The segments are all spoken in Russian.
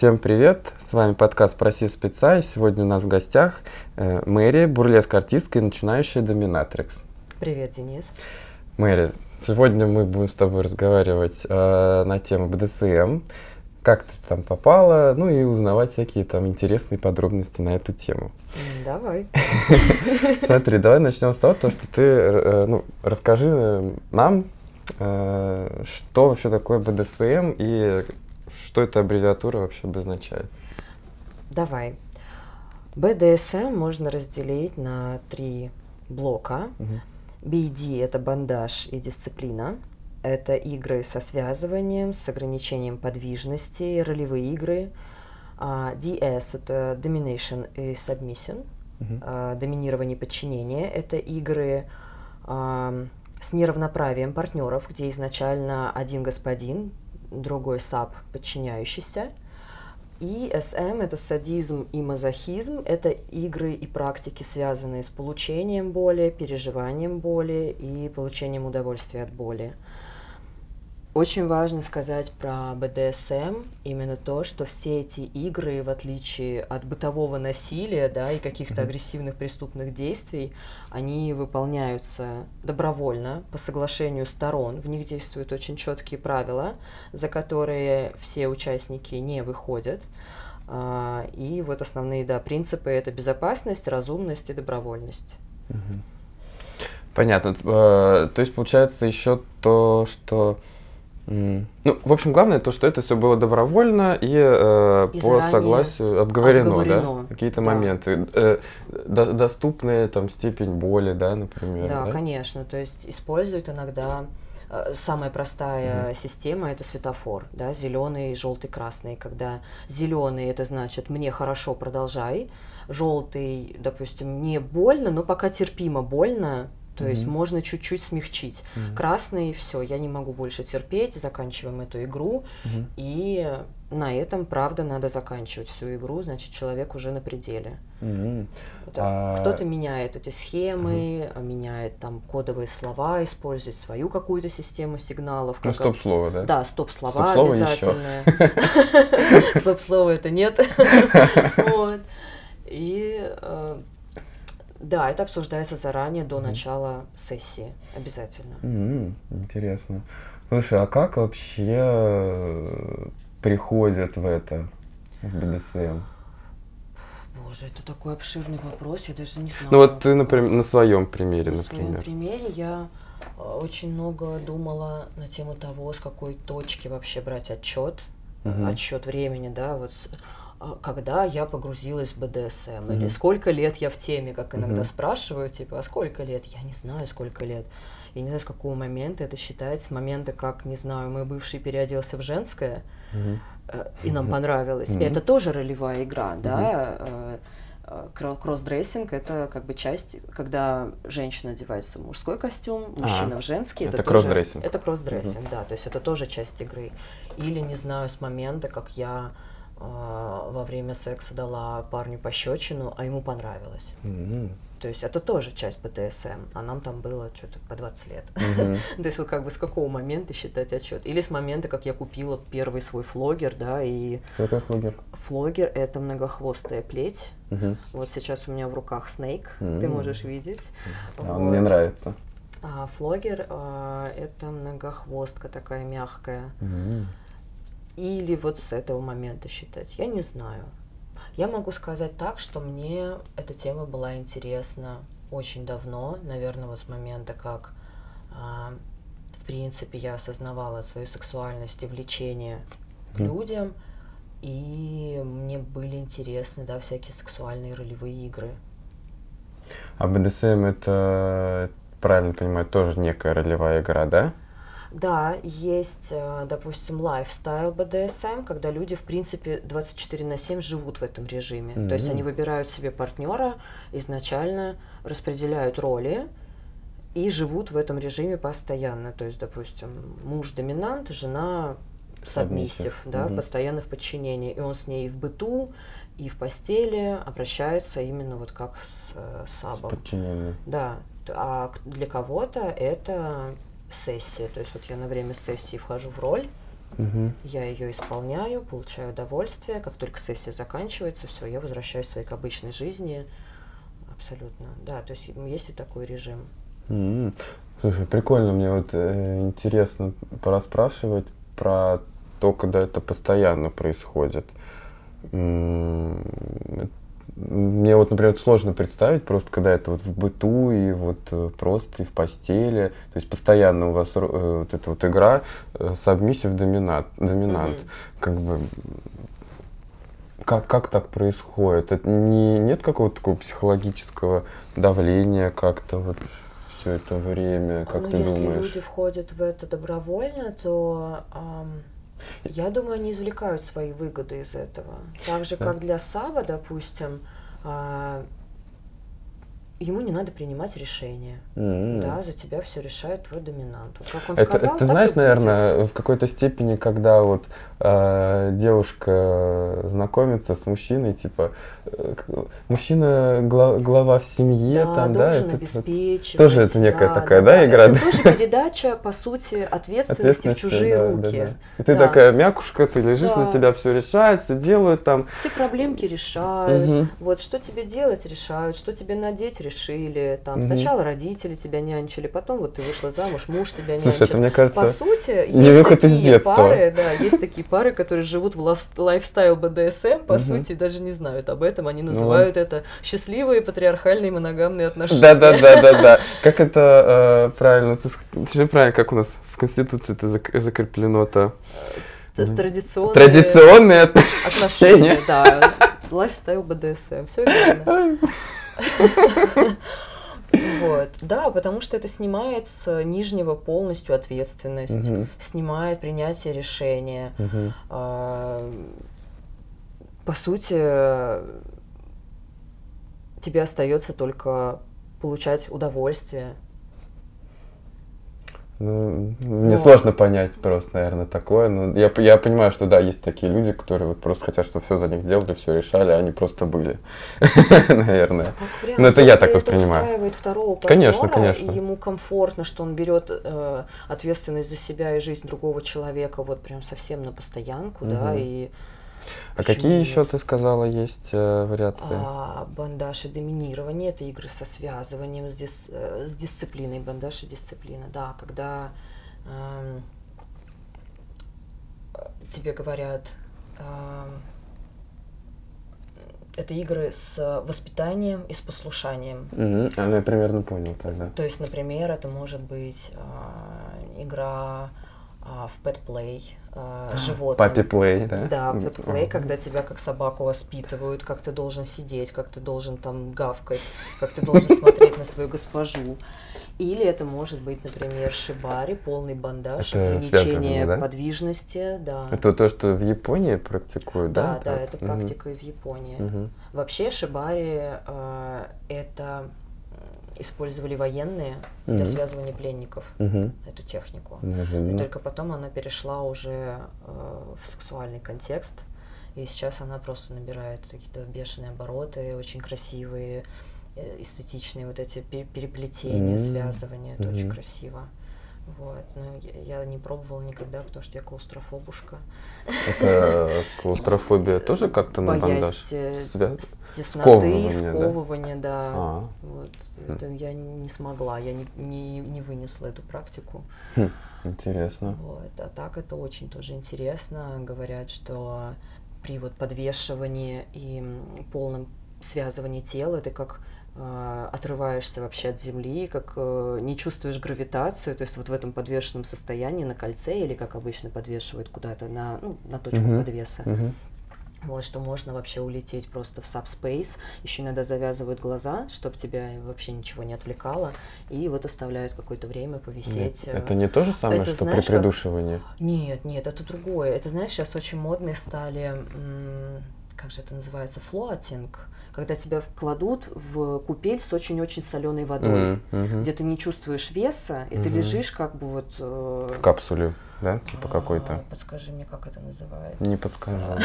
Всем привет! С вами подкаст «Проси спеца» и сегодня у нас в гостях э, Мэри, бурлеск артистка и начинающая доминатрикс. Привет, Денис. Мэри, сегодня мы будем с тобой разговаривать э, на тему БДСМ, как ты там попала, ну и узнавать всякие там интересные подробности на эту тему. Давай. Смотри, давай начнем с того, что ты э, ну, расскажи нам, э, что вообще такое БДСМ и что эта аббревиатура вообще обозначает? Давай. БДСМ можно разделить на три блока. Угу. BD – это бандаж и дисциплина. Это игры со связыванием, с ограничением подвижности, ролевые игры. Uh, DS – это domination и submission. Uh, доминирование и подчинение – это игры uh, с неравноправием партнеров, где изначально один господин другой саб подчиняющийся. И SM — это садизм и мазохизм, это игры и практики, связанные с получением боли, переживанием боли и получением удовольствия от боли. Очень важно сказать про БДСМ именно то, что все эти игры, в отличие от бытового насилия да, и каких-то агрессивных преступных действий, они выполняются добровольно, по соглашению сторон. В них действуют очень четкие правила, за которые все участники не выходят. А, и вот основные да, принципы – это безопасность, разумность и добровольность. Понятно. Э, то есть получается еще то, что Mm. Ну, в общем, главное то, что это все было добровольно и, э, и по согласию обговорено, обговорено. да? Какие-то да. моменты. Э, до, доступная там степень боли, да, например. Да, да, конечно. То есть используют иногда э, самая простая mm система это светофор, да, зеленый, желтый, красный. Когда зеленый это значит мне хорошо, продолжай. Желтый, допустим, не больно, но пока терпимо больно, то mm-hmm. есть можно чуть-чуть смягчить. Mm-hmm. Красный, все, я не могу больше терпеть, заканчиваем эту игру. Mm-hmm. И на этом, правда, надо заканчивать всю игру, значит, человек уже на пределе. Mm-hmm. Вот а... Кто-то меняет эти схемы, mm-hmm. меняет там кодовые слова, использует свою какую-то систему сигналов. Ну, стоп-слово, да? Да, стоп-слова обязательно. Стоп-слово это нет. И э, да, это обсуждается заранее, до mm-hmm. начала сессии, обязательно. Mm-hmm. Интересно. Слушай, а как вообще э, приходят в это, в БДСМ? Боже, это такой обширный вопрос, я даже не знаю. Ну вот ты, например, на своем примере, на например. На своем примере я э, очень много думала на тему того, с какой точки вообще брать отчет, угу. отчет времени, да, вот когда я погрузилась в БДСМ, mm-hmm. или сколько лет я в теме, как иногда mm-hmm. спрашивают, типа, а сколько лет? Я не знаю, сколько лет. Я не знаю, с какого момента это считается, с момента, как, не знаю, мой бывший переоделся в женское, mm-hmm. и нам понравилось. Mm-hmm. И это тоже ролевая игра, mm-hmm. да, э, кроссдрессинг это как бы часть, когда женщина одевается в мужской костюм, мужчина а, в женский. Это, это кроссдрессинг. Это кроссдрессинг, mm-hmm. да, то есть это тоже часть игры. Или, не знаю, с момента, как я а, во время секса дала парню пощечину, а ему понравилось. Mm-hmm. То есть это тоже часть ПТСМ, а нам там было что-то по 20 лет. Mm-hmm. То есть вот как бы с какого момента считать отчет? Или с момента, как я купила первый свой флогер, да, и... Что это флогер? Флогер — это многохвостая плеть. Mm-hmm. Вот сейчас у меня в руках снейк, mm-hmm. ты можешь видеть. А, вот. Мне нравится. А флогер а, — это многохвостка такая мягкая. Mm-hmm. Или вот с этого момента считать? Я не знаю. Я могу сказать так, что мне эта тема была интересна очень давно, наверное, вот с момента, как, э, в принципе, я осознавала свою сексуальность и влечение к mm. людям, и мне были интересны, да, всякие сексуальные ролевые игры. А БДСМ это, правильно понимаю, тоже некая ролевая игра, да? Да, есть, э, допустим, lifestyle БДСМ, когда люди, в принципе, 24 на 7 живут в этом режиме. Mm-hmm. То есть они выбирают себе партнера, изначально распределяют роли и живут в этом режиме постоянно. То есть, допустим, муж доминант, жена submissive, да, mm-hmm. постоянно в подчинении. И он с ней и в быту, и в постели обращается именно вот как с э, сабом. С Да. А для кого-то это сессия. То есть вот я на время сессии вхожу в роль Угу. Я ее исполняю, получаю удовольствие. Как только сессия заканчивается, все, я возвращаюсь в своей к обычной жизни. Абсолютно. Да, то есть есть и такой режим. Mm-hmm. Слушай, прикольно, мне вот э, интересно пораспрашивать про то, когда это постоянно происходит. Мне вот, например, сложно представить, просто когда это вот в быту и вот э, просто и в постели, то есть постоянно у вас э, вот эта вот игра submissive доминант, доминант, mm-hmm. как бы как, как так происходит? Это не, нет какого-то такого психологического давления как-то вот все это время, как ну, ты если думаешь? Если люди входят в это добровольно, то эм, я думаю, они извлекают свои выгоды из этого. Так же, да. как для Саба, допустим, э, ему не надо принимать решения. Mm-hmm. Да, за тебя все решает твой доминант. Вот как он это, сказал, это знаешь, наверное, в какой-то степени, когда вот э, девушка знакомится с мужчиной, типа э, мужчина глав, глава в семье, да, там, да, это обеспечивать, тоже это некая да, такая, да, да, игра. Это тоже передача, по сути, ответственности в чужие да, руки. Да, да. И ты да. такая мякушка, ты лежишь, да. за тебя все решают, все делают там. Все проблемки решают. Угу. Вот что тебе делать, решают, что тебе надеть, решили. Там угу. сначала родители тебя нянчили, потом вот ты вышла замуж, муж тебя нянчил. Слушай, это мне кажется, по сути, не выход из детства. пары, да, есть такие пары, которые живут в лайфстайл БДСМ, по угу. сути, даже не знают об этом, они ну называют ну, это счастливые патриархальные моногамные отношения. Да, да, да, да, да. Как это э, правильно? Ты, ты правильно, как у нас в Конституции это закреплено-то? Традиционные, Традиционные отношения. отношения да. Lifestyle БДСМ. Все верно. Вот. Да, потому что это снимает с нижнего полностью ответственность, угу. снимает принятие решения. Угу. А, по сути, тебе остается только получать удовольствие ну, мне вот. сложно понять просто, наверное, такое. Но я, я понимаю, что да, есть такие люди, которые вот просто хотят, чтобы все за них делали, все решали, а они просто были. наверное. Но это я так воспринимаю. второго конечно, конечно. ему комфортно, что он берет э, ответственность за себя и жизнь другого человека вот прям совсем на постоянку, да, и а какие нет? еще ты сказала есть э, вариации? А, бандаж и доминирование это игры со связыванием с, дис, э, с дисциплиной, бандаж и дисциплина, да, когда э, тебе говорят э, это игры с воспитанием и с послушанием. Угу. А, ну я примерно понял тогда. То есть, например, это может быть э, игра а, в pet play животным. Папи play, да? Да, pet play, когда тебя как собаку воспитывают, как ты должен сидеть, как ты должен там гавкать, как ты должен смотреть на свою госпожу. Или это может быть, например, шибари, полный бандаж, это ограничение да? подвижности, да. Это то, что в Японии практикуют, да? Да, да, это практика угу. из Японии. Угу. Вообще шибари э, это использовали военные mm-hmm. для связывания пленников mm-hmm. эту технику. Mm-hmm. И только потом она перешла уже э, в сексуальный контекст. И сейчас она просто набирает какие-то бешеные обороты, очень красивые, э, эстетичные вот эти переплетения, mm-hmm. связывания. Это mm-hmm. очень красиво. Вот. Но я, я не пробовала никогда, потому что я клаустрофобушка. Это клаустрофобия тоже как-то на бандаж? Тесноты, сковывания, да. А. Вот. Это я не смогла, я не, не, не вынесла эту практику. Хм, интересно. Вот. А так это очень тоже интересно. Говорят, что при вот подвешивании и полном связывании тела ты как отрываешься вообще от земли, как э, не чувствуешь гравитацию, то есть вот в этом подвешенном состоянии на кольце или как обычно подвешивают куда-то на, ну, на точку uh-huh. подвеса. Uh-huh. Вот, что можно вообще улететь просто в subspace. Еще иногда завязывают глаза, чтобы тебя вообще ничего не отвлекало. И вот оставляют какое-то время повисеть. Нет, это не то же самое, это, что знаешь, при придушивании? Как... Нет, нет, это другое. Это, знаешь, сейчас очень модные стали, как же это называется, флоатинг когда тебя кладут в купель с очень-очень соленой водой, mm-hmm. где ты не чувствуешь веса, и mm-hmm. ты лежишь как бы вот... Э... В капсуле, да? Типа а, какой-то. Подскажи мне, как это называется. Не подскажу.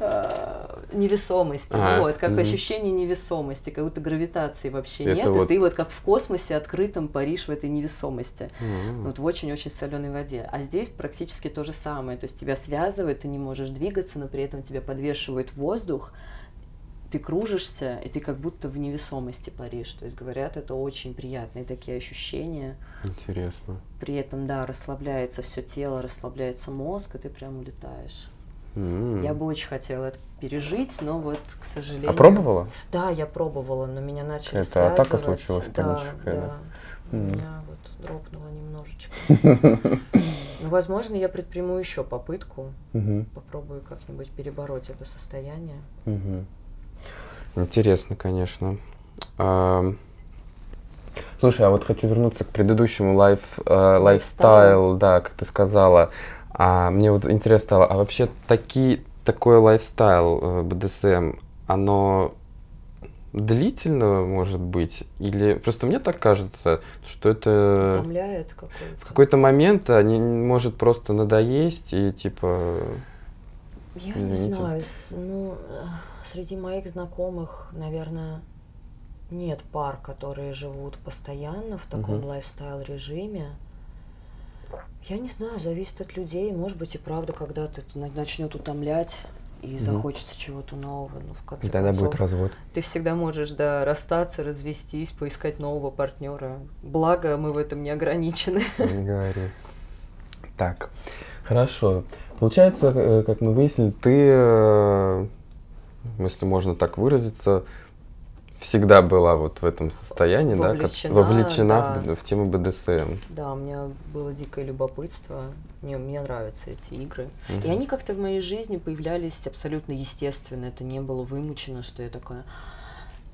Невесомости, а, вот, как угу. ощущение невесомости, как будто гравитации вообще Это нет, вот... и ты вот как в космосе открытом паришь в этой невесомости, угу. вот в очень-очень соленой воде. А здесь практически то же самое, то есть тебя связывает, ты не можешь двигаться, но при этом тебя подвешивает воздух, ты кружишься, и ты как будто в невесомости паришь. То есть, говорят, это очень приятные такие ощущения. Интересно. При этом, да, расслабляется все тело, расслабляется мозг, и ты прям улетаешь. Mm. Я бы очень хотела это пережить, но вот, к сожалению... А пробовала? Да, я пробовала, но меня начали Это связывать. атака случилась да, паническая, да? да. Mm. Меня вот дропнуло немножечко. Ну, возможно, я предприму еще попытку. Попробую как-нибудь перебороть это состояние. Интересно, конечно. А, слушай, а вот хочу вернуться к предыдущему лайф, э, лайфстайл, да, как ты сказала. А мне вот интересно стало, а вообще такие, такой lifestyle э, БДСМ, оно длительно может быть? Или просто мне так кажется, что это... Утомляет какой-то. В какой-то момент они может просто надоесть и типа... Я извините. не знаю, ну, среди моих знакомых, наверное, нет пар, которые живут постоянно в таком угу. lifestyle-режиме. Я не знаю, зависит от людей. Может быть, и правда, когда-то это начнет утомлять и захочется чего-то нового. Ну, в конце и тогда концов, будет развод. Ты всегда можешь, да, расстаться, развестись, поискать нового партнера. Благо, мы в этом не ограничены. Не говори. Так, хорошо. Получается, э, как мы выяснили, ты э, если можно так выразиться, всегда была вот в этом состоянии, вовлечена, да, вовлечена да. В, в тему БДСМ. Да, у меня было дикое любопытство. Мне, мне нравятся эти игры. Угу. И они как-то в моей жизни появлялись абсолютно естественно. Это не было вымучено, что я такая.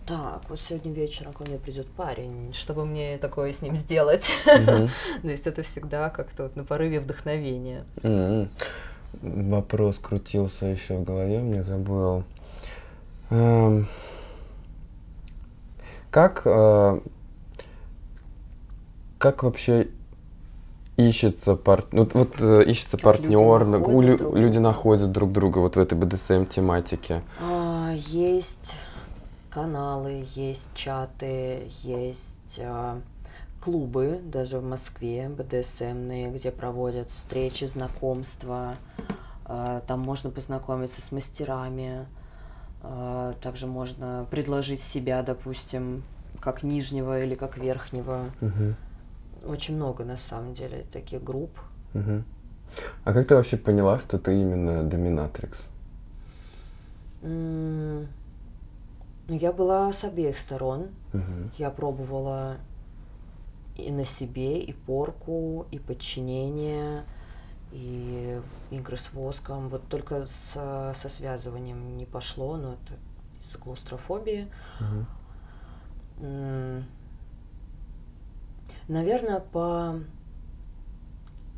Так, вот сегодня вечером ко мне придет парень, чтобы мне такое с ним сделать. Mm-hmm. То есть это всегда как-то вот на порыве вдохновения. Mm-hmm. Вопрос крутился еще в голове, мне забыл. Эм, как, э, как вообще ищется пар... вот, вот э, ищется как партнер, люди находят, друг люди находят друг друга вот в этой БДСМ тематике? А, есть каналы, есть чаты, есть а, клубы, даже в Москве БДСМные, где проводят встречи, знакомства. А, там можно познакомиться с мастерами. А, также можно предложить себя, допустим, как нижнего или как верхнего. Угу. Очень много на самом деле таких групп. Угу. А как ты вообще поняла, что ты именно доминатрикс? Mm, я была с обеих сторон. Угу. Я пробовала и на себе, и порку, и подчинение и игры с воском. Вот только с, со связыванием не пошло, но это из-за клаустрофобии. Угу. Наверное, по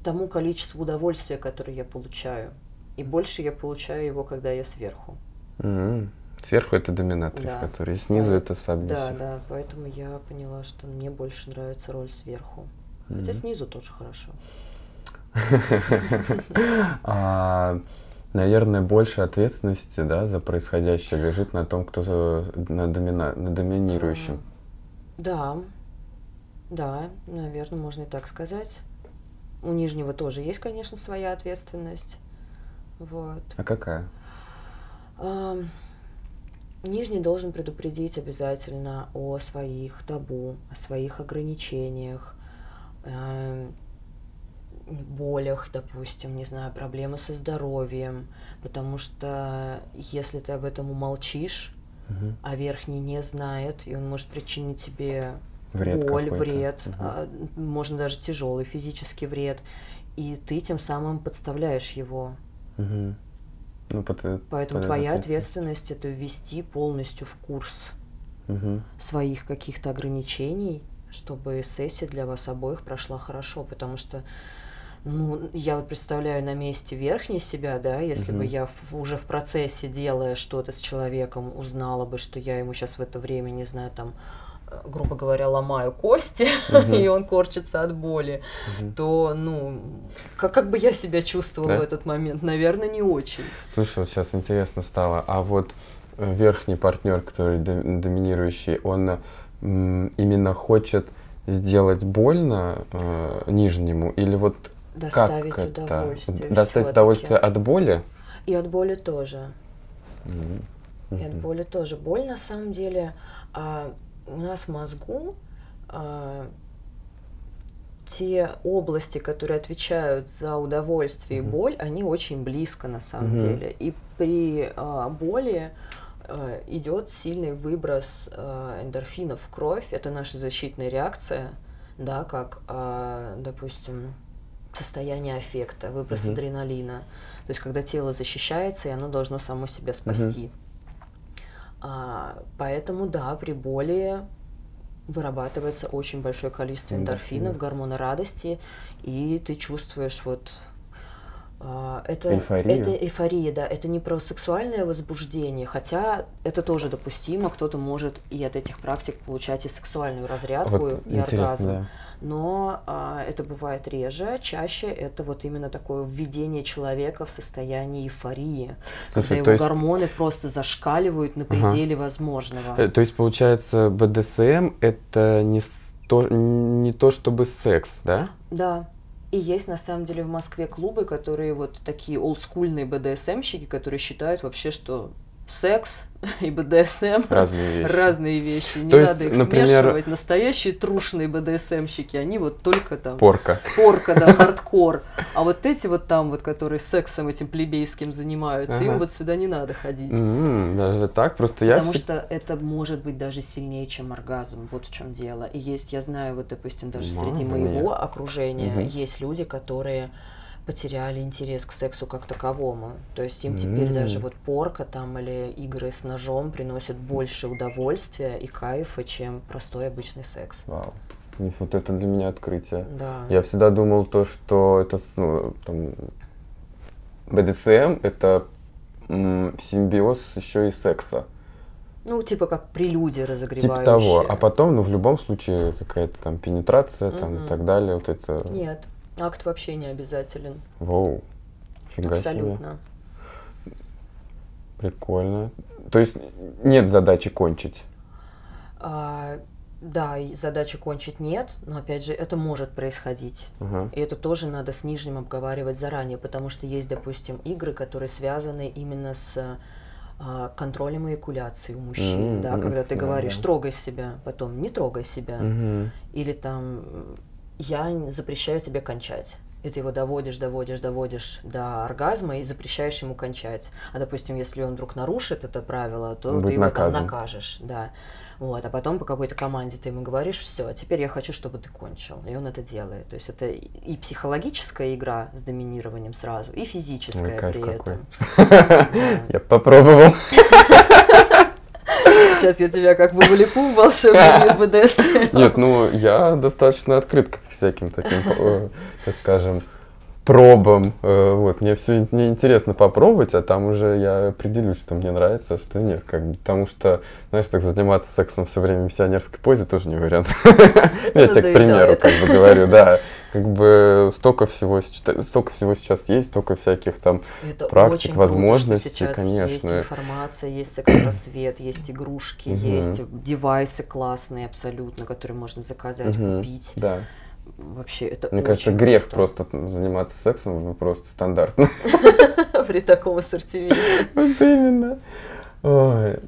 тому количеству удовольствия, которое я получаю. И больше я получаю его, когда я сверху. mm Сверху это доминатрис, да. который снизу а, это сабмиссив. Да, да, поэтому я поняла, что мне больше нравится роль сверху. mm Хотя снизу тоже хорошо. А, наверное, больше ответственности да, за происходящее лежит на том, кто на, домина, на доминирующем. Да, да, наверное, можно и так сказать. У нижнего тоже есть, конечно, своя ответственность. Вот. А какая? А, нижний должен предупредить обязательно о своих табу, о своих ограничениях, болях, допустим, не знаю, проблемы со здоровьем, потому что если ты об этом умолчишь, угу. а верхний не знает, и он может причинить тебе вред боль, вред, угу. а, можно даже тяжелый физический вред, и ты тем самым подставляешь его. Угу. Ну, под, Поэтому под твоя ответственность это ввести полностью в курс угу. своих каких-то ограничений, чтобы сессия для вас обоих прошла хорошо, потому что ну, я вот представляю на месте верхней себя, да, если угу. бы я в, уже в процессе, делая что-то с человеком, узнала бы, что я ему сейчас в это время, не знаю, там, грубо говоря, ломаю кости, uh-huh. и он корчится от боли, uh-huh. то, ну, как, как бы я себя чувствовала да? в этот момент? Наверное, не очень. Слушай, вот сейчас интересно стало, а вот э, верхний партнер, который доминирующий, он именно хочет сделать больно э, нижнему или вот доставить как удовольствие. Это? Доставить удовольствие от боли? И от боли тоже. Mm-hmm. И от боли тоже. Боль на самом деле а, у нас в мозгу а, те области, которые отвечают за удовольствие mm-hmm. и боль, они очень близко на самом mm-hmm. деле. И при а, боли а, идет сильный выброс а, эндорфинов в кровь. Это наша защитная реакция, да, как, а, допустим, состояние аффекта, выброс mm-hmm. адреналина. То есть, когда тело защищается, и оно должно само себя спасти. Mm-hmm. А, поэтому, да, при боли вырабатывается очень большое количество эндорфинов, гормона радости, и ты чувствуешь вот это, эйфория. это эйфория, да, это не про сексуальное возбуждение, хотя это тоже допустимо, кто-то может и от этих практик получать и сексуальную разрядку, вот и оргазм. Да но а, это бывает реже. Чаще это вот именно такое введение человека в состояние эйфории, Слушай, когда его есть... гормоны просто зашкаливают на пределе ага. возможного. Э, то есть, получается, БДСМ это не то, не то чтобы секс, да? Да. И есть на самом деле в Москве клубы, которые вот такие олдскульные БДСМщики, которые считают вообще, что секс и БДСМ разные вещи. разные вещи. Не То надо есть, их например... смешивать. Настоящие трушные БДСМщики, они вот только там... Порка. Порка, да, хардкор. А вот эти вот там вот, которые сексом этим плебейским занимаются, ага. им вот сюда не надо ходить. Mm-hmm, даже так? Просто я... Потому все... что это может быть даже сильнее, чем оргазм. Вот в чем дело. И есть, я знаю, вот, допустим, даже Мама среди моего нет. окружения угу. есть люди, которые потеряли интерес к сексу как таковому. То есть им теперь mm. даже вот порка там или игры с ножом приносят больше удовольствия и кайфа, чем простой обычный секс. Вау. Вот это для меня открытие. Да. Я всегда думал то, что это ну, там, БДСМ это симбиоз еще и секса. Ну, типа как прелюдия разогревающая. Типа того. А потом, ну, в любом случае, какая-то там пенетрация mm-hmm. там, и так далее. Вот это... Нет. Акт вообще не обязателен. Воу, фига Абсолютно. Себе. Прикольно. То есть нет задачи кончить? А, да, задачи кончить нет, но опять же это может происходить. Uh-huh. И это тоже надо с нижним обговаривать заранее, потому что есть, допустим, игры, которые связаны именно с а, контролем эякуляции у мужчин, mm-hmm. да, когда ты говоришь, трогай себя, потом не трогай себя, mm-hmm. или там я запрещаю тебе кончать. И ты его доводишь, доводишь, доводишь до оргазма и запрещаешь ему кончать. А допустим, если он вдруг нарушит это правило, то Будет ты его наказан. там накажешь, да. Вот, а потом по какой-то команде ты ему говоришь, все, теперь я хочу, чтобы ты кончил. И он это делает. То есть это и психологическая игра с доминированием сразу, и физическая Ой, при какой. этом. Я попробовал. Сейчас я тебя как бы вовлеку в волшебный мир БДСМ. Нет, ну я достаточно открыт к всяким таким, э, так скажем, пробам. Э, вот, мне все мне интересно попробовать, а там уже я определюсь, что мне нравится, а что нет. Как бы, потому что, знаешь, так заниматься сексом все время в миссионерской позе тоже не вариант. Я тебе, к примеру, как бы говорю, да. Как бы столько всего, столько всего сейчас есть, столько всяких там практик, возможностей, конечно. Есть информация, есть секс-просвет, есть игрушки, есть девайсы классные абсолютно, которые можно заказать, купить. Да вообще это Мне кажется, грех круто. просто заниматься сексом, просто стандартно. При таком ассортименте. Вот именно. Ой.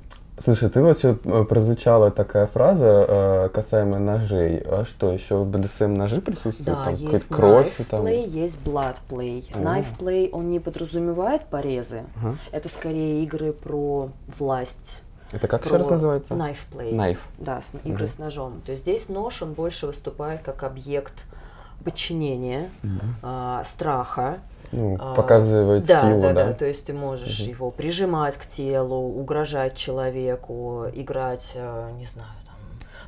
Слушай, ты вот э, прозвучала такая фраза э, касаемо ножей. А что, еще в БДСМ ножи присутствуют? Да, там есть кровь, knife там... play, есть blood play. О. Knife play, он не подразумевает порезы. Ага. Это скорее игры про власть это как еще раз называется? Knife play. Knife. Да, с, игры угу. с ножом. То есть здесь нож, он больше выступает как объект подчинения, угу. а, страха. Ну, а, показывает да, силу, да, да? Да, то есть ты можешь угу. его прижимать к телу, угрожать человеку, играть, э, не знаю,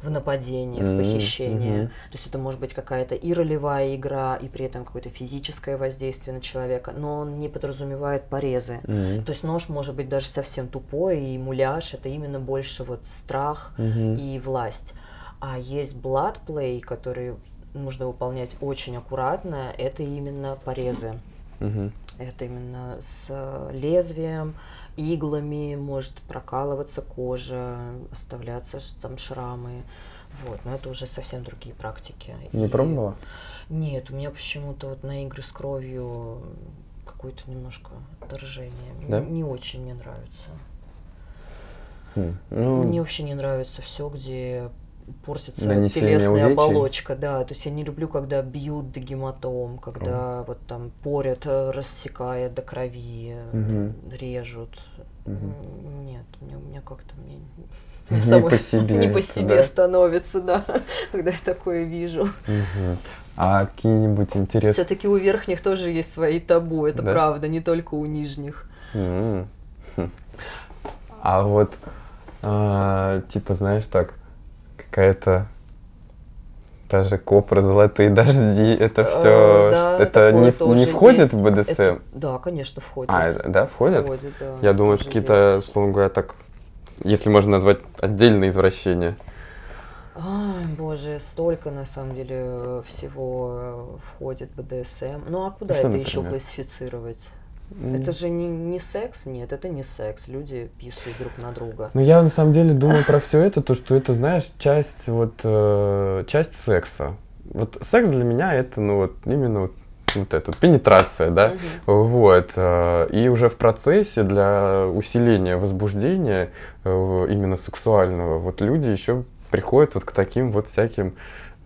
в нападение, mm-hmm. в похищение. Mm-hmm. То есть это может быть какая-то и ролевая игра, и при этом какое-то физическое воздействие на человека, но он не подразумевает порезы. Mm-hmm. То есть нож может быть даже совсем тупой, и муляж это именно больше вот страх mm-hmm. и власть. А есть blood play, который нужно выполнять очень аккуратно. Это именно порезы. Угу. Это именно с лезвием, иглами, может прокалываться кожа, оставляться там шрамы. Вот, но это уже совсем другие практики. Не И... пробовала? Нет, у меня почему-то вот на игры с кровью какое-то немножко отторжение. Да? Не, не очень мне нравится. Хм, ну... Мне вообще не нравится все, где портится телесная увечий. оболочка, да. То есть я не люблю, когда бьют до гематом, когда О. вот там порят, э, рассекая до крови, угу. режут. Угу. Нет, мне, у меня как-то мне не самой, по себе, не по себе да? становится, да, когда я такое вижу. Угу. А какие-нибудь интересные... Все-таки у верхних тоже есть свои табу, это да? правда, не только у нижних. Mm. А вот, а, типа, знаешь, так, какая-то даже копра, золотые дожди, это все, э, да, это не, не входит есть. в БДСМ? Это, да, конечно, входит. А, да, входит? Входит, да. Я думаю, какие-то, условно говоря, так, если можно назвать отдельные извращения. Ай, боже, столько на самом деле всего входит в БДСМ. Ну а куда ну, это например? еще классифицировать? Это же не, не секс, нет, это не секс. Люди писают друг на друга. Ну я на самом деле думаю про все это, то что это, знаешь, часть вот э, часть секса. Вот секс для меня это, ну вот именно вот вот эта пенетрация, да, угу. вот, э, и уже в процессе для усиления возбуждения э, именно сексуального, вот люди еще приходят вот к таким вот всяким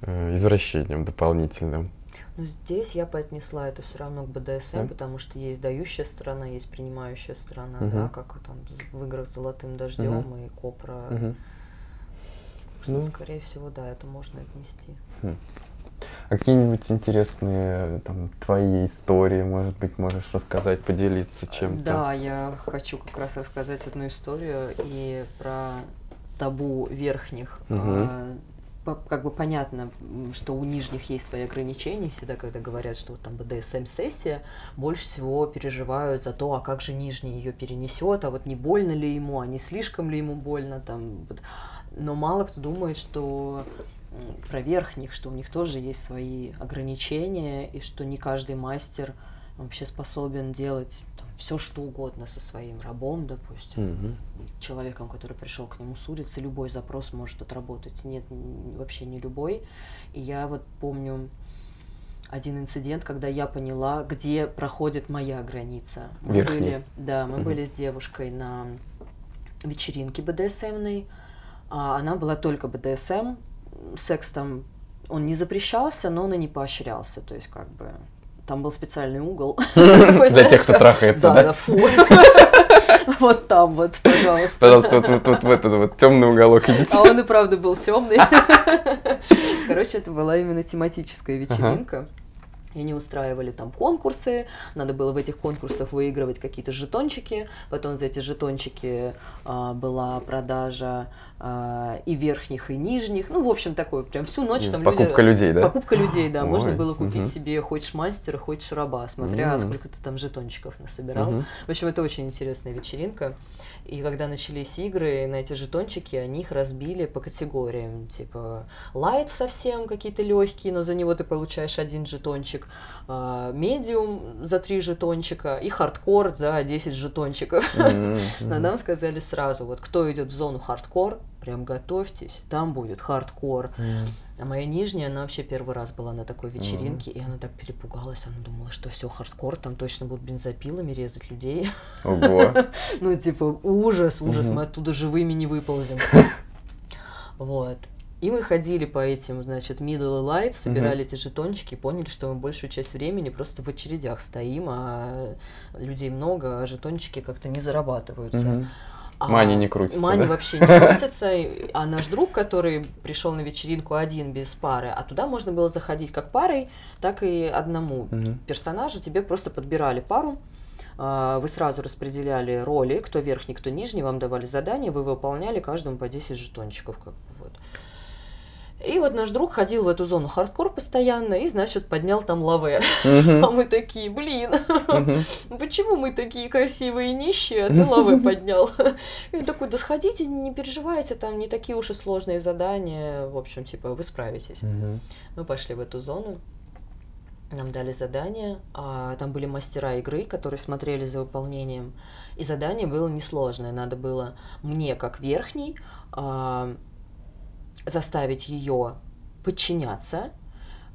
э, извращениям дополнительным. Но здесь я поотнесла это все равно к БДСМ, да? потому что есть дающая сторона, есть принимающая сторона, угу. да, как там в играх с золотым дождем угу. и Копра. Угу. Что, ну, скорее всего, да, это можно отнести. Хм. А какие-нибудь интересные там твои истории, может быть, можешь рассказать, поделиться чем-то? Да, я хочу как раз рассказать одну историю и про табу верхних. Угу. А, как бы понятно, что у нижних есть свои ограничения. Всегда, когда говорят, что вот там БДСМ-сессия, больше всего переживают за то, а как же нижний ее перенесет, а вот не больно ли ему, а не слишком ли ему больно. Там. Но мало кто думает, что про верхних, что у них тоже есть свои ограничения, и что не каждый мастер вообще способен делать все что угодно со своим рабом, допустим, угу. человеком, который пришел к нему с улицы, любой запрос может отработать. Нет, вообще не любой. И я вот помню один инцидент, когда я поняла, где проходит моя граница. Мы Верхний. были, да, мы угу. были с девушкой на вечеринке БДСМной. А она была только БДСМ. Секс там он не запрещался, но он и не поощрялся. То есть, как бы там был специальный угол. Для тех, кто трахается, да? Да, фу. Вот там вот, пожалуйста. Пожалуйста, вот, вот в этот вот темный уголок идите. А он и правда был темный. Короче, это была именно тематическая вечеринка. И они устраивали там конкурсы, надо было в этих конкурсах выигрывать какие-то жетончики, потом за эти жетончики а, была продажа и верхних, и нижних, ну, в общем, такой, прям всю ночь там Покупка люди... людей, да? Покупка людей, да, Ой, можно было купить угу. себе хочешь мастера, хочешь раба, смотря угу. сколько ты там жетончиков насобирал. Угу. В общем, это очень интересная вечеринка. И когда начались игры, на эти жетончики они их разбили по категориям. Типа light совсем какие-то легкие, но за него ты получаешь один жетончик. Medium за три жетончика и хардкор за 10 жетончиков. Mm-hmm. Но нам сказали сразу, вот кто идет в зону хардкор, прям готовьтесь, там будет хардкор. Mm. А моя нижняя, она вообще первый раз была на такой вечеринке, mm. и она так перепугалась, она думала, что все хардкор, там точно будут бензопилами резать людей. Ого. Ну, типа, ужас, ужас, мы оттуда живыми не выползем. Вот. И мы ходили по этим, значит, middle и light, собирали эти жетончики, поняли, что мы большую часть времени просто в очередях стоим, а людей много, а жетончики как-то не зарабатываются. А Мани не крутится. Мани да? вообще не крутится. А наш друг, который пришел на вечеринку один без пары, а туда можно было заходить как парой, так и одному угу. персонажу. Тебе просто подбирали пару. А, вы сразу распределяли роли, кто верхний, кто нижний, вам давали задания, вы выполняли каждому по 10 жетончиков. Как, вот. И вот наш друг ходил в эту зону хардкор постоянно и, значит, поднял там лаве. А мы такие, блин, почему мы такие красивые и нищие, а ты лавы поднял? И он такой, да сходите, не переживайте, там не такие уж и сложные задания, в общем, типа, вы справитесь. Мы пошли в эту зону, нам дали задание, а там были мастера игры, которые смотрели за выполнением, и задание было несложное, надо было мне, как верхний, а, заставить ее подчиняться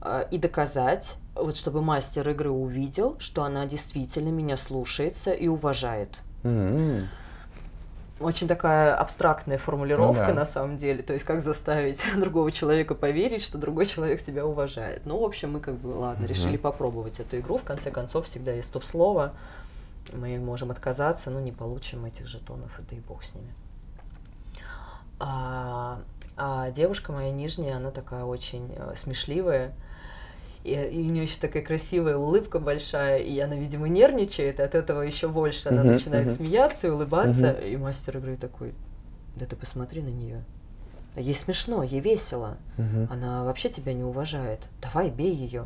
э, и доказать, вот чтобы мастер игры увидел, что она действительно меня слушается и уважает. Mm-hmm. Очень такая абстрактная формулировка ну, да. на самом деле, то есть как заставить другого человека поверить, что другой человек тебя уважает. Ну, в общем, мы как бы, ладно, mm-hmm. решили попробовать эту игру. В конце концов, всегда есть топ-слово. Мы можем отказаться, но не получим этих жетонов, и да и бог с ними. А, а девушка моя нижняя, она такая очень э, смешливая. И, и у нее еще такая красивая улыбка большая, и она, видимо, нервничает, и от этого еще больше она uh-huh, начинает uh-huh. смеяться и улыбаться. Uh-huh. И мастер игры такой: Да ты посмотри на нее. Ей смешно, ей весело. Uh-huh. Она вообще тебя не уважает. Давай, бей ее.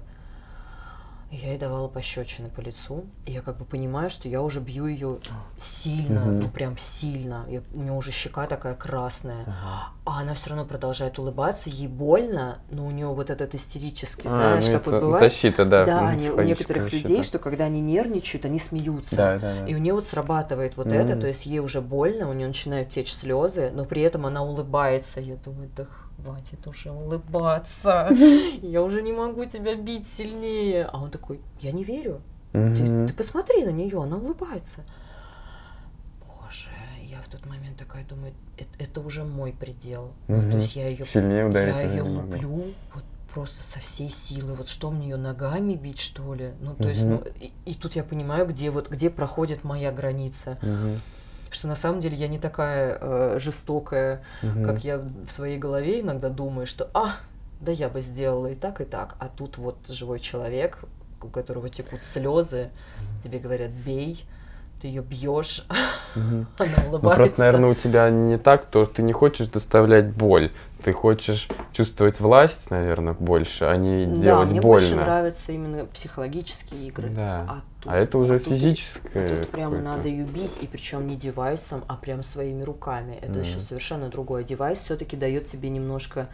Я ей давала пощечины по лицу, и я как бы понимаю, что я уже бью ее сильно, угу. ну прям сильно. Я, у нее уже щека такая красная, ага. а она все равно продолжает улыбаться, ей больно, но у нее вот этот истерический, а, знаешь, ну, как вот бывает. Защита, да. Да, они, у некоторых защита. людей, что когда они нервничают, они смеются. Да, да, да. И у нее вот срабатывает вот mm. это, то есть ей уже больно, у нее начинают течь слезы, но при этом она улыбается. Я думаю, да хватит уже улыбаться, я уже не могу тебя бить сильнее. А он такой, я не верю. Ты, ты посмотри на нее, она улыбается. Боже, я в тот момент такая думаю, это, это уже мой предел. Угу. То есть я ее, Сильнее ударить я ее люблю вот просто со всей силы. Вот что мне ее ногами бить, что ли? Ну, то угу. есть, ну, и, и тут я понимаю, где вот где проходит моя граница. Угу что на самом деле я не такая э, жестокая, угу. как я в своей голове иногда думаю, что а, да я бы сделала и так, и так, а тут вот живой человек, у которого текут слезы, тебе говорят бей, ты ее бьешь, угу. она улыбается. Ну, просто, наверное, у тебя не так, то ты не хочешь доставлять боль, ты хочешь чувствовать власть, наверное, больше, а не да, делать мне больно. мне больше нравятся именно психологические игры. Да. А, тут, а это уже а физическое. Тут, а тут прямо надо ее бить, и причем не девайсом, а прям своими руками. Это mm. еще совершенно другое. Девайс все-таки дает тебе немножко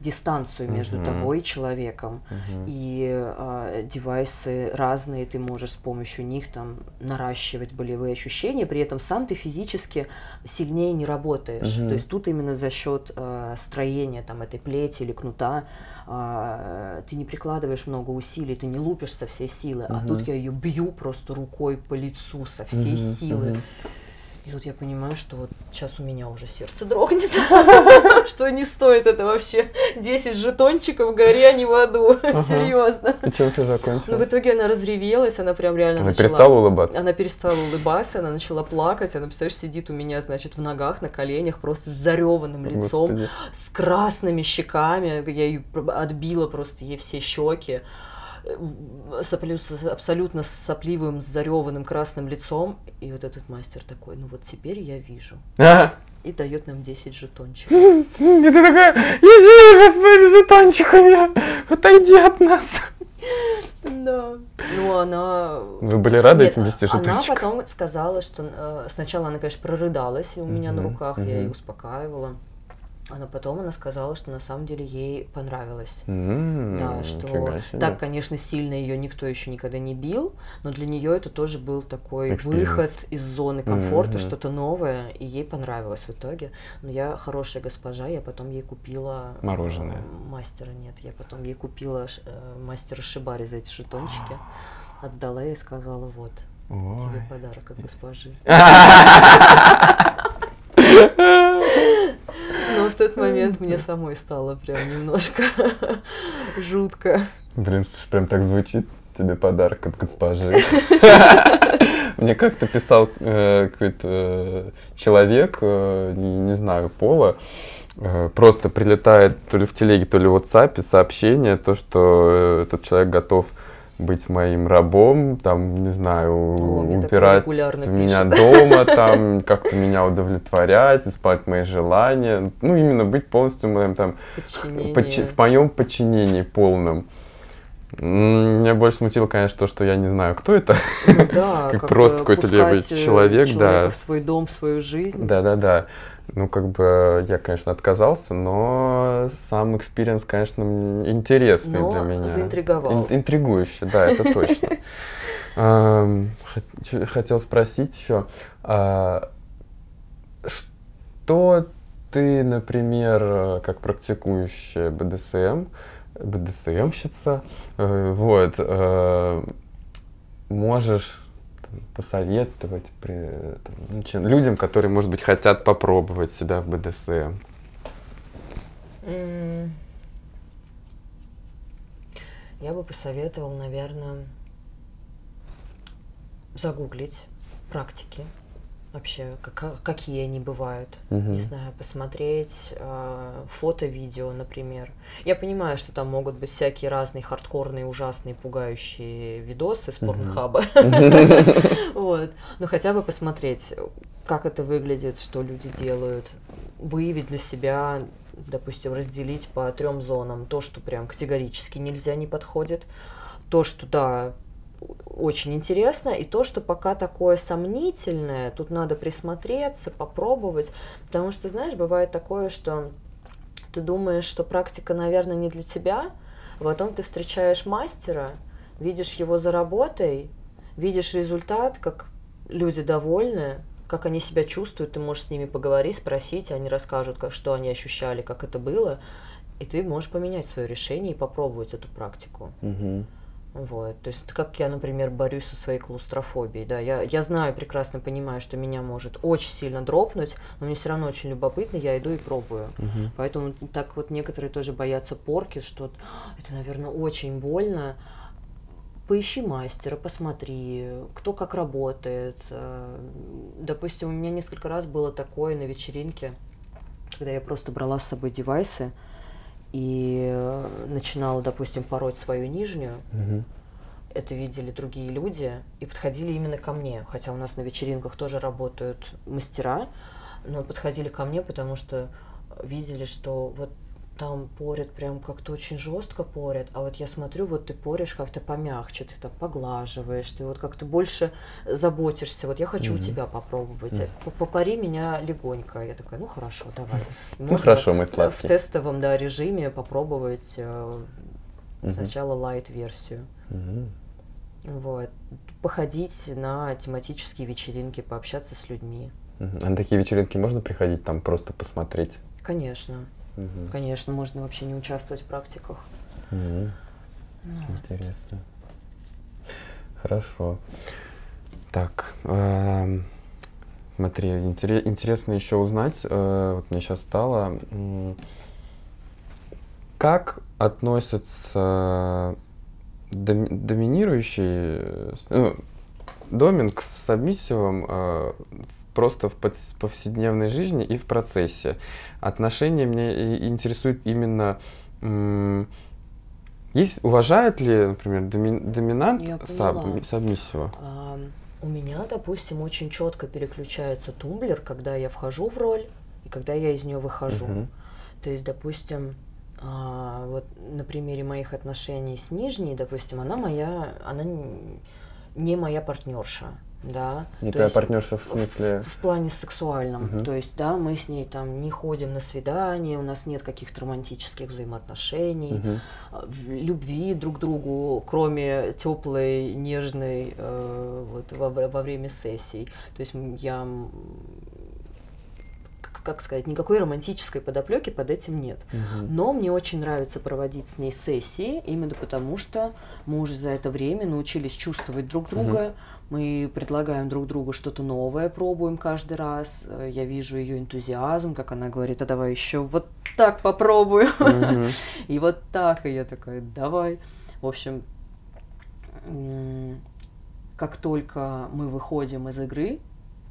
дистанцию между uh-huh. тобой и человеком. Uh-huh. И э, девайсы разные, ты можешь с помощью них там наращивать болевые ощущения, при этом сам ты физически сильнее не работаешь. Uh-huh. То есть тут именно за счет э, строения там этой плети или кнута э, ты не прикладываешь много усилий, ты не лупишь со всей силы, uh-huh. а тут я ее бью просто рукой по лицу со всей uh-huh. силы. Uh-huh. И вот я понимаю, что вот сейчас у меня уже сердце дрогнет, что не стоит это вообще 10 жетончиков горе, а не в аду. Серьезно. И чем все закончилось? Ну, в итоге она разревелась, она прям реально Она перестала улыбаться? Она перестала улыбаться, она начала плакать, она, представляешь, сидит у меня, значит, в ногах, на коленях, просто с зареванным лицом, с красными щеками. Я ее отбила просто ей все щеки с абсолютно сопливым, зареванным красным лицом. И вот этот мастер такой, ну вот теперь я вижу. И дает нам 10 жетончиков. И ты такая, иди уже с своими жетончиками, отойди от нас. Да. Ну, она... Вы были рады Нет, этим 10 жетончикам? Она потом сказала, что э, сначала она, конечно, прорыдалась у меня на руках, я ее успокаивала. А потом она сказала, что на самом деле ей понравилось. Mm, да, что так, конечно, сильно ее никто еще никогда не бил, но для нее это тоже был такой Experience. выход из зоны комфорта, mm-hmm. что-то новое, и ей понравилось в итоге. Но я хорошая госпожа, я потом ей купила мороженое. Э, мастера нет, я потом ей купила э, мастера Шибари за эти жетончики, отдала и сказала вот. Ой. Тебе подарок от госпожи. Но в тот момент мне самой стало прям немножко жутко. Блин, прям так звучит тебе подарок от госпожи. Мне как-то писал э, какой-то человек, э, не, не знаю, пола, э, просто прилетает то ли в телеге, то ли в WhatsApp сообщение, то, что э, этот человек готов быть моим рабом, там, не знаю, О, упирать меня пишет. дома, там, как-то меня удовлетворять, исполнять мои желания. Ну, именно быть полностью моим там подчи- в моем подчинении полном. Меня больше смутило, конечно, то, что я не знаю, кто это. Ну, да, как, как просто какой-то левый человек, да. в свой дом, в свою жизнь. Да, да, да. Ну, как бы я, конечно, отказался, но сам experience, конечно, интересный но для меня. заинтриговал. Ин- интригующий, да, это точно. Хотел спросить еще, а, что ты, например, как практикующая БДСМ, БДСМщица, э, вот, э, можешь посоветовать при, там, людям, которые, может быть, хотят попробовать себя в БДСМ? Я бы посоветовал, наверное, загуглить практики вообще, как, какие они бывают. Угу. Не знаю, посмотреть э, фото, видео, например. Я понимаю, что там могут быть всякие разные хардкорные, ужасные, пугающие видосы с порнхаба. Вот. Но хотя бы посмотреть, как это выглядит, что люди делают. Выявить для себя, допустим, разделить по трем зонам. То, что прям категорически нельзя, не подходит. То, что, да, очень интересно, и то, что пока такое сомнительное, тут надо присмотреться, попробовать, потому что, знаешь, бывает такое, что ты думаешь, что практика, наверное, не для тебя, а потом ты встречаешь мастера, видишь его за работой, видишь результат, как люди довольны, как они себя чувствуют, ты можешь с ними поговорить, спросить, они расскажут, как, что они ощущали, как это было, и ты можешь поменять свое решение и попробовать эту практику. Угу. Вот, то есть как я, например, борюсь со своей клаустрофобией, да, я, я знаю, прекрасно понимаю, что меня может очень сильно дропнуть, но мне все равно очень любопытно, я иду и пробую. Угу. Поэтому так вот некоторые тоже боятся порки, что это, наверное, очень больно. Поищи мастера, посмотри, кто как работает. Э, допустим, у меня несколько раз было такое на вечеринке, когда я просто брала с собой девайсы, и э, начинала, допустим, пороть свою нижнюю, угу. это видели другие люди и подходили именно ко мне. Хотя у нас на вечеринках тоже работают мастера, но подходили ко мне, потому что видели, что вот там порят прям как-то очень жестко порят, а вот я смотрю, вот ты порешь как-то помягче, ты так поглаживаешь, ты вот как-то больше заботишься. Вот я хочу mm-hmm. у тебя попробовать. Mm-hmm. Попари меня легонько. Я такая, ну хорошо, давай. ну хорошо, мы сладкие. В тестовом да, режиме попробовать э, mm-hmm. сначала лайт-версию. Mm-hmm. Вот. Походить на тематические вечеринки, пообщаться с людьми. Mm-hmm. А на такие вечеринки можно приходить там просто посмотреть? Конечно. Угу. Конечно, можно вообще не участвовать в практиках. Угу. Ну, Интересно. Хорошо. Так, э, смотри, интерес, интересно еще узнать, э, вот мне сейчас стало, э, как относятся доми, доминирующие, ну, доминг с сабмиссивом э, просто в повседневной жизни и в процессе. Отношения мне интересуют именно... Есть, уважают ли, например, доми, доминант саб, сабмиссива? А, у меня, допустим, очень четко переключается тумблер, когда я вхожу в роль и когда я из нее выхожу. Угу. То есть, допустим, а, вот на примере моих отношений с нижней, допустим, она моя, она не моя партнерша да. Не твоя партнерша в смысле? В, в плане сексуальном. Угу. То есть, да, мы с ней там не ходим на свидания, у нас нет каких-то романтических взаимоотношений, угу. любви друг к другу, кроме теплой, нежной э, вот во, во время сессий. То есть я как сказать, никакой романтической подоплеки под этим нет. Угу. Но мне очень нравится проводить с ней сессии, именно потому что мы уже за это время научились чувствовать друг друга, угу. Мы предлагаем друг другу что-то новое, пробуем каждый раз. Я вижу ее энтузиазм, как она говорит, а давай еще вот так попробую. Угу. И вот так, и я такая, давай. В общем, как только мы выходим из игры,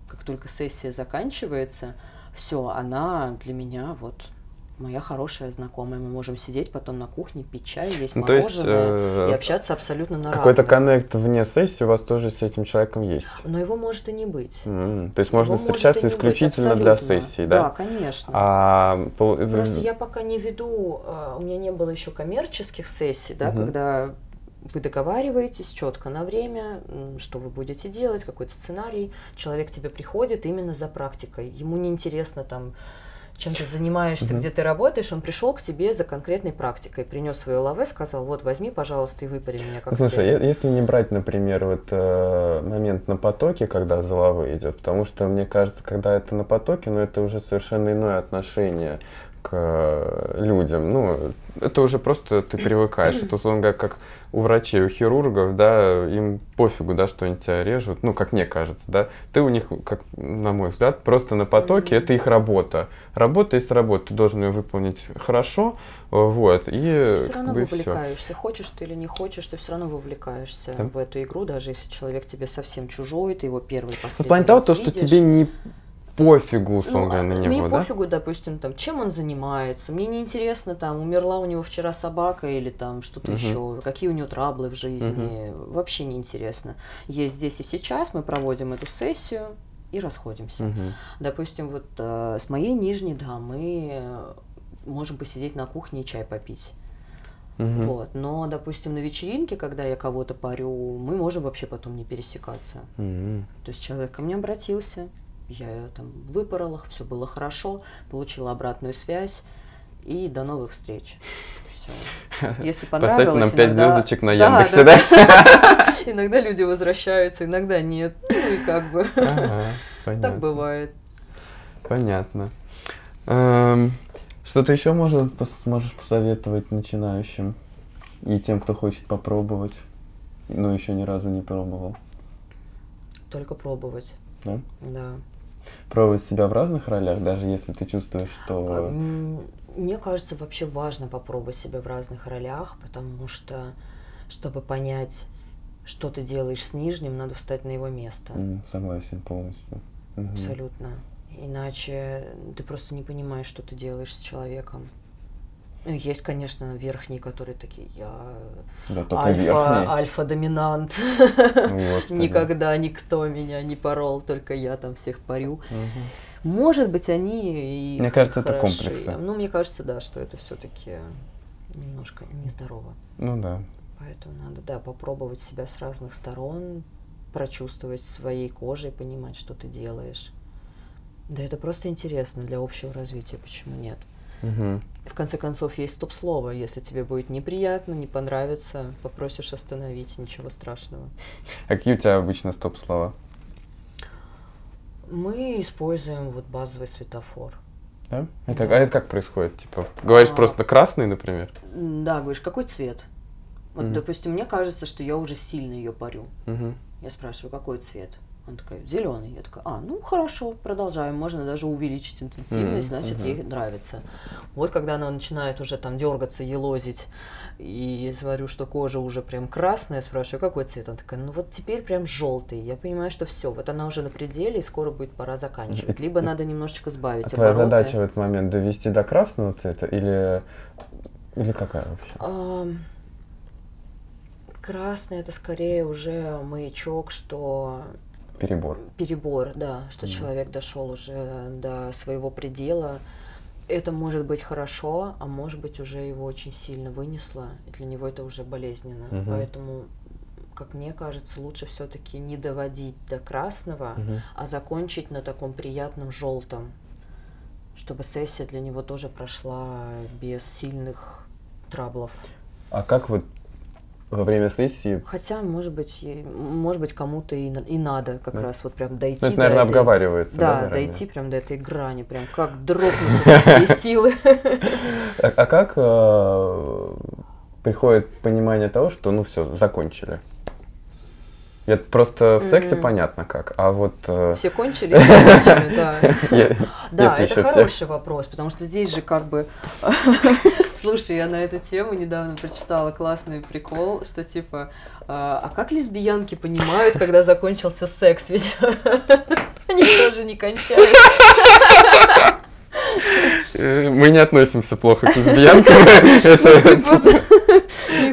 как только сессия заканчивается, все, она для меня вот моя хорошая знакомая. Мы можем сидеть потом на кухне, пить чай, есть ну, мороженое есть, э, и общаться абсолютно на Какой-то коннект вне сессии у вас тоже с этим человеком есть? Но его может и не быть. Mm, то есть можно его встречаться исключительно для сессии, да? Да, конечно. А, по... Просто я пока не веду, а, у меня не было еще коммерческих сессий, да, mm когда вы договариваетесь четко на время, что вы будете делать, какой-то сценарий. Человек тебе приходит именно за практикой. Ему не интересно там чем ты занимаешься, mm где ты работаешь, он пришел к тебе за конкретной практикой, принес свое лаве, сказал, вот возьми, пожалуйста, и выпари меня как Слушай, следует. если не брать, например, вот э, момент на потоке, когда за лавы идет, потому что мне кажется, когда это на потоке, ну это уже совершенно иное отношение к э, людям. Ну, это уже просто ты привыкаешь. Это, условно говоря, как у врачей, у хирургов, да, им пофигу, да, что они тебя режут, ну, как мне кажется, да. Ты у них, как на мой взгляд, просто на потоке, это их работа. Работа есть работа, ты должен ее выполнить хорошо, вот, и Все равно как бы вовлекаешься, все. хочешь ты или не хочешь, ты все равно вовлекаешься да. в эту игру, даже если человек тебе совсем чужой, ты его первый, последний Ну, плане того, то, что тебе не пофигу, условно ну, говоря, на него, мне да? пофигу, допустим, там, чем он занимается. Мне не интересно, там, умерла у него вчера собака или там что-то угу. еще, какие у него траблы в жизни. Угу. Вообще не интересно. Есть здесь и сейчас, мы проводим эту сессию и расходимся. Угу. Допустим, вот э, с моей нижней, да, мы можем посидеть на кухне и чай попить. Угу. Вот. Но, допустим, на вечеринке, когда я кого-то парю, мы можем вообще потом не пересекаться. Угу. То есть человек ко мне обратился, я там выпорола, все было хорошо, получила обратную связь и до новых встреч. Все. Если понравилось, Поставьте нам пять иногда... звездочек на Яндексе, да? да? Иногда люди возвращаются, иногда нет. Ну и как бы так бывает. Понятно. Эм, что-то еще может, можешь посоветовать начинающим и тем, кто хочет попробовать, но еще ни разу не пробовал? Только пробовать. Да? Да пробовать себя в разных ролях, даже если ты чувствуешь, что... А, мне кажется, вообще важно попробовать себя в разных ролях, потому что, чтобы понять, что ты делаешь с нижним, надо встать на его место. Mm, согласен полностью. Угу. Абсолютно. Иначе ты просто не понимаешь, что ты делаешь с человеком. Ну, есть, конечно, верхние, которые такие, я да, альфа, альфа-доминант. Никогда никто меня не порол, только я там всех парю. Угу. Может быть, они и Мне кажется, хороши. это комплексы. Ну, мне кажется, да, что это все-таки немножко нездорово. Ну да. Поэтому надо, да, попробовать себя с разных сторон, прочувствовать своей кожей, понимать, что ты делаешь. Да, это просто интересно для общего развития, почему нет? Угу. В конце концов, есть стоп-слово. Если тебе будет неприятно, не понравится, попросишь остановить, ничего страшного. А какие у тебя обычно стоп-слова? Мы используем вот базовый светофор. Да? Это, да. А это как происходит? Типа, говоришь а, просто красный, например? Да, говоришь, какой цвет? Вот, угу. допустим, мне кажется, что я уже сильно ее парю. Угу. Я спрашиваю, какой цвет? Она такая, зеленый. Я такая, а, ну хорошо, продолжаем. Можно даже увеличить интенсивность, mm-hmm. значит, ей нравится. Вот когда она начинает уже там дергаться, елозить, и смотрю, что кожа уже прям красная, спрашиваю, какой цвет? Она такая, ну вот теперь прям желтый. Я понимаю, что все, вот она уже на пределе, и скоро будет пора заканчивать. Либо надо немножечко сбавить а Твоя задача в этот момент довести до красного цвета или, или какая вообще? А, красный это скорее уже маячок, что Перебор. Перебор, да, что mm. человек дошел уже до своего предела. Это может быть хорошо, а может быть уже его очень сильно вынесло, и для него это уже болезненно. Mm-hmm. Поэтому, как мне кажется, лучше все-таки не доводить до красного, mm-hmm. а закончить на таком приятном желтом, чтобы сессия для него тоже прошла без сильных траблов. А как вот во время сессии. Хотя, может быть, может быть, кому-то и, и надо как да. раз вот прям дойти. Ну, это, наверное, этой, обговаривается. Да, да дойти прям до этой грани, прям как дропнуть со всей силы. А, а как э, приходит понимание того, что ну все, закончили? Это просто в сексе mm-hmm. понятно как, а вот... Э... Все кончили, кончили, да. Да, это хороший вопрос, потому что здесь же как бы... Слушай, я на эту тему недавно прочитала классный прикол, что типа, а, а как лесбиянки понимают, когда закончился секс? Ведь они тоже не кончают. э, мы не относимся плохо к лесбиянкам. Это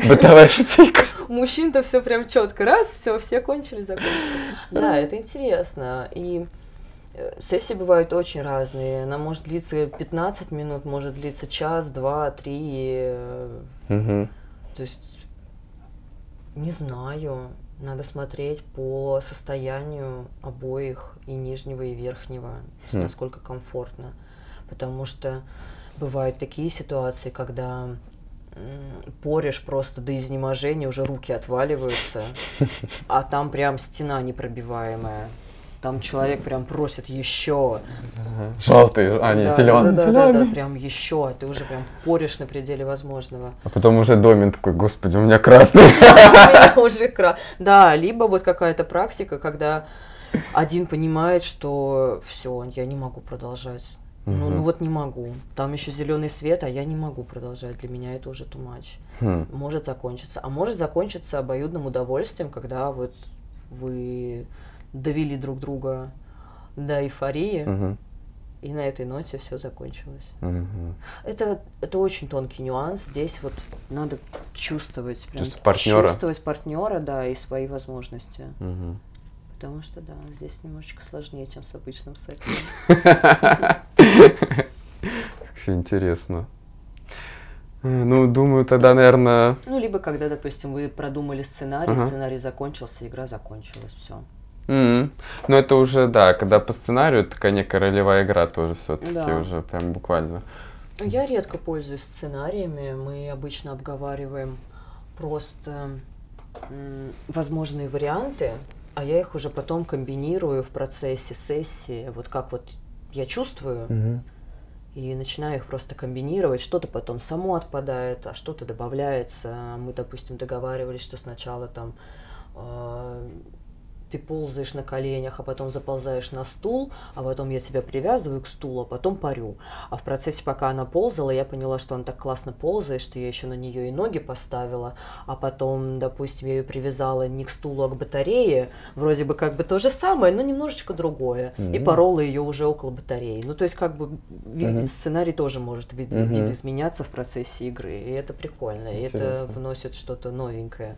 бытовая шутейка. Мужчин-то все прям четко. Раз, все, все кончили, закончили. Да, это интересно. И э, Сессии бывают очень разные. Она может длиться 15 минут, может длиться час, два, три. Угу. То есть, не знаю. Надо смотреть по состоянию обоих и нижнего, и верхнего, mm. насколько комфортно. Потому что бывают такие ситуации, когда порешь просто до изнеможения, уже руки отваливаются, а там прям стена непробиваемая. Там человек прям просит еще. Желтый, а не да, зеленый. Да, да, да, да, прям еще. Ты уже прям порешь на пределе возможного. А потом уже Домин такой, господи, у меня красный. уже красный. Да, либо вот какая-то практика, когда один понимает, что все, я не могу продолжать. Ну, ну вот не могу. Там еще зеленый свет, а я не могу продолжать. Для меня это уже much. Хм. Может закончиться. А может закончиться обоюдным удовольствием, когда вот вы довели друг друга до эйфории, угу. и на этой ноте все закончилось. Угу. Это, это очень тонкий нюанс. Здесь вот надо чувствовать, прям, чувствовать партнера. Чувствовать партнера, да, и свои возможности. Угу. Потому что, да, здесь немножечко сложнее, чем с обычным сексом. Все интересно. Ну, думаю, тогда, наверное... Ну, либо когда, допустим, вы продумали сценарий, ага. сценарий закончился, игра закончилась, все. Mm-hmm. Ну, это уже, да, когда по сценарию, такая некая ролевая игра тоже все-таки да. уже прям буквально. Я редко пользуюсь сценариями. Мы обычно обговариваем просто м, возможные варианты, а я их уже потом комбинирую в процессе сессии, вот как вот я чувствую. Mm-hmm и начинаю их просто комбинировать. Что-то потом само отпадает, а что-то добавляется. Мы, допустим, договаривались, что сначала там э, ты ползаешь на коленях, а потом заползаешь на стул, а потом я тебя привязываю к стулу, а потом парю. А в процессе, пока она ползала, я поняла, что она так классно ползает, что я еще на нее и ноги поставила, а потом, допустим, я ее привязала не к стулу, а к батарее, вроде бы как бы то же самое, но немножечко другое, mm-hmm. и порола ее уже около батареи. Ну, то есть, как бы mm-hmm. сценарий тоже может вид- mm-hmm. изменяться в процессе игры, и это прикольно, Интересно. и это вносит что-то новенькое.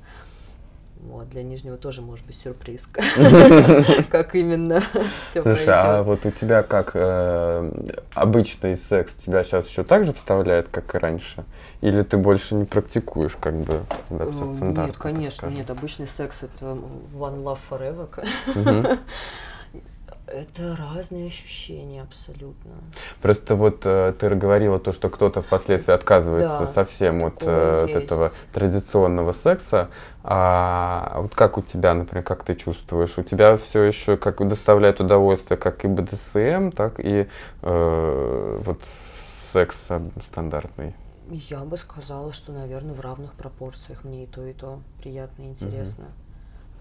Вот, для Нижнего тоже может быть сюрприз, как именно все Слушай, а вот у тебя как э, обычный секс тебя сейчас еще так же вставляет, как и раньше? Или ты больше не практикуешь, как бы, когда все стандартно? Нет, конечно, нет, обычный секс это one love forever. Это разные ощущения абсолютно. Просто вот э, ты говорила то, что кто-то впоследствии отказывается да, совсем от, э, от этого традиционного секса. А вот как у тебя, например, как ты чувствуешь? У тебя все еще как доставляет удовольствие как и БДСМ, так и э, вот секс стандартный? Я бы сказала, что, наверное, в равных пропорциях мне и то, и то приятно и интересно. Угу.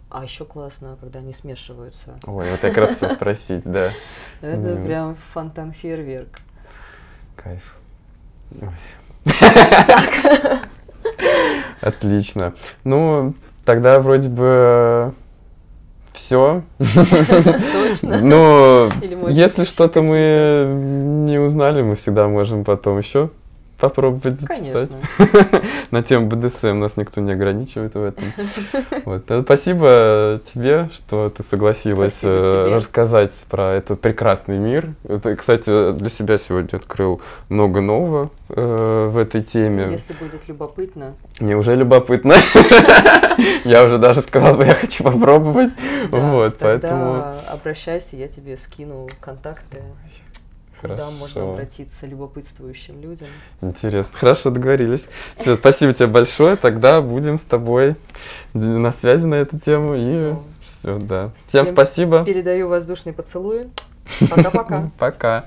А еще классно, когда они смешиваются. Ой, вот я как раз хотел спросить, да. Это прям фонтан фейерверк. Кайф. Отлично. Ну, тогда вроде бы все. Точно. Но если что-то мы не узнали, мы всегда можем потом еще попробовать. Конечно. На тему БДСМ нас никто не ограничивает в этом. Вот. Спасибо тебе, что ты согласилась э, рассказать про этот прекрасный мир. Ты, кстати, для себя сегодня открыл много нового э, в этой теме. Если будет любопытно. Мне уже любопытно. Я уже даже сказал, я хочу попробовать. Вот, поэтому... обращайся, я тебе скину контакты. Хорошо. Куда можно обратиться любопытствующим людям. Интересно. Хорошо, договорились. Все, спасибо тебе большое. Тогда будем с тобой на связи на эту тему. И все, да. Всем, Всем спасибо. Передаю воздушный поцелуй. Пока-пока. Пока.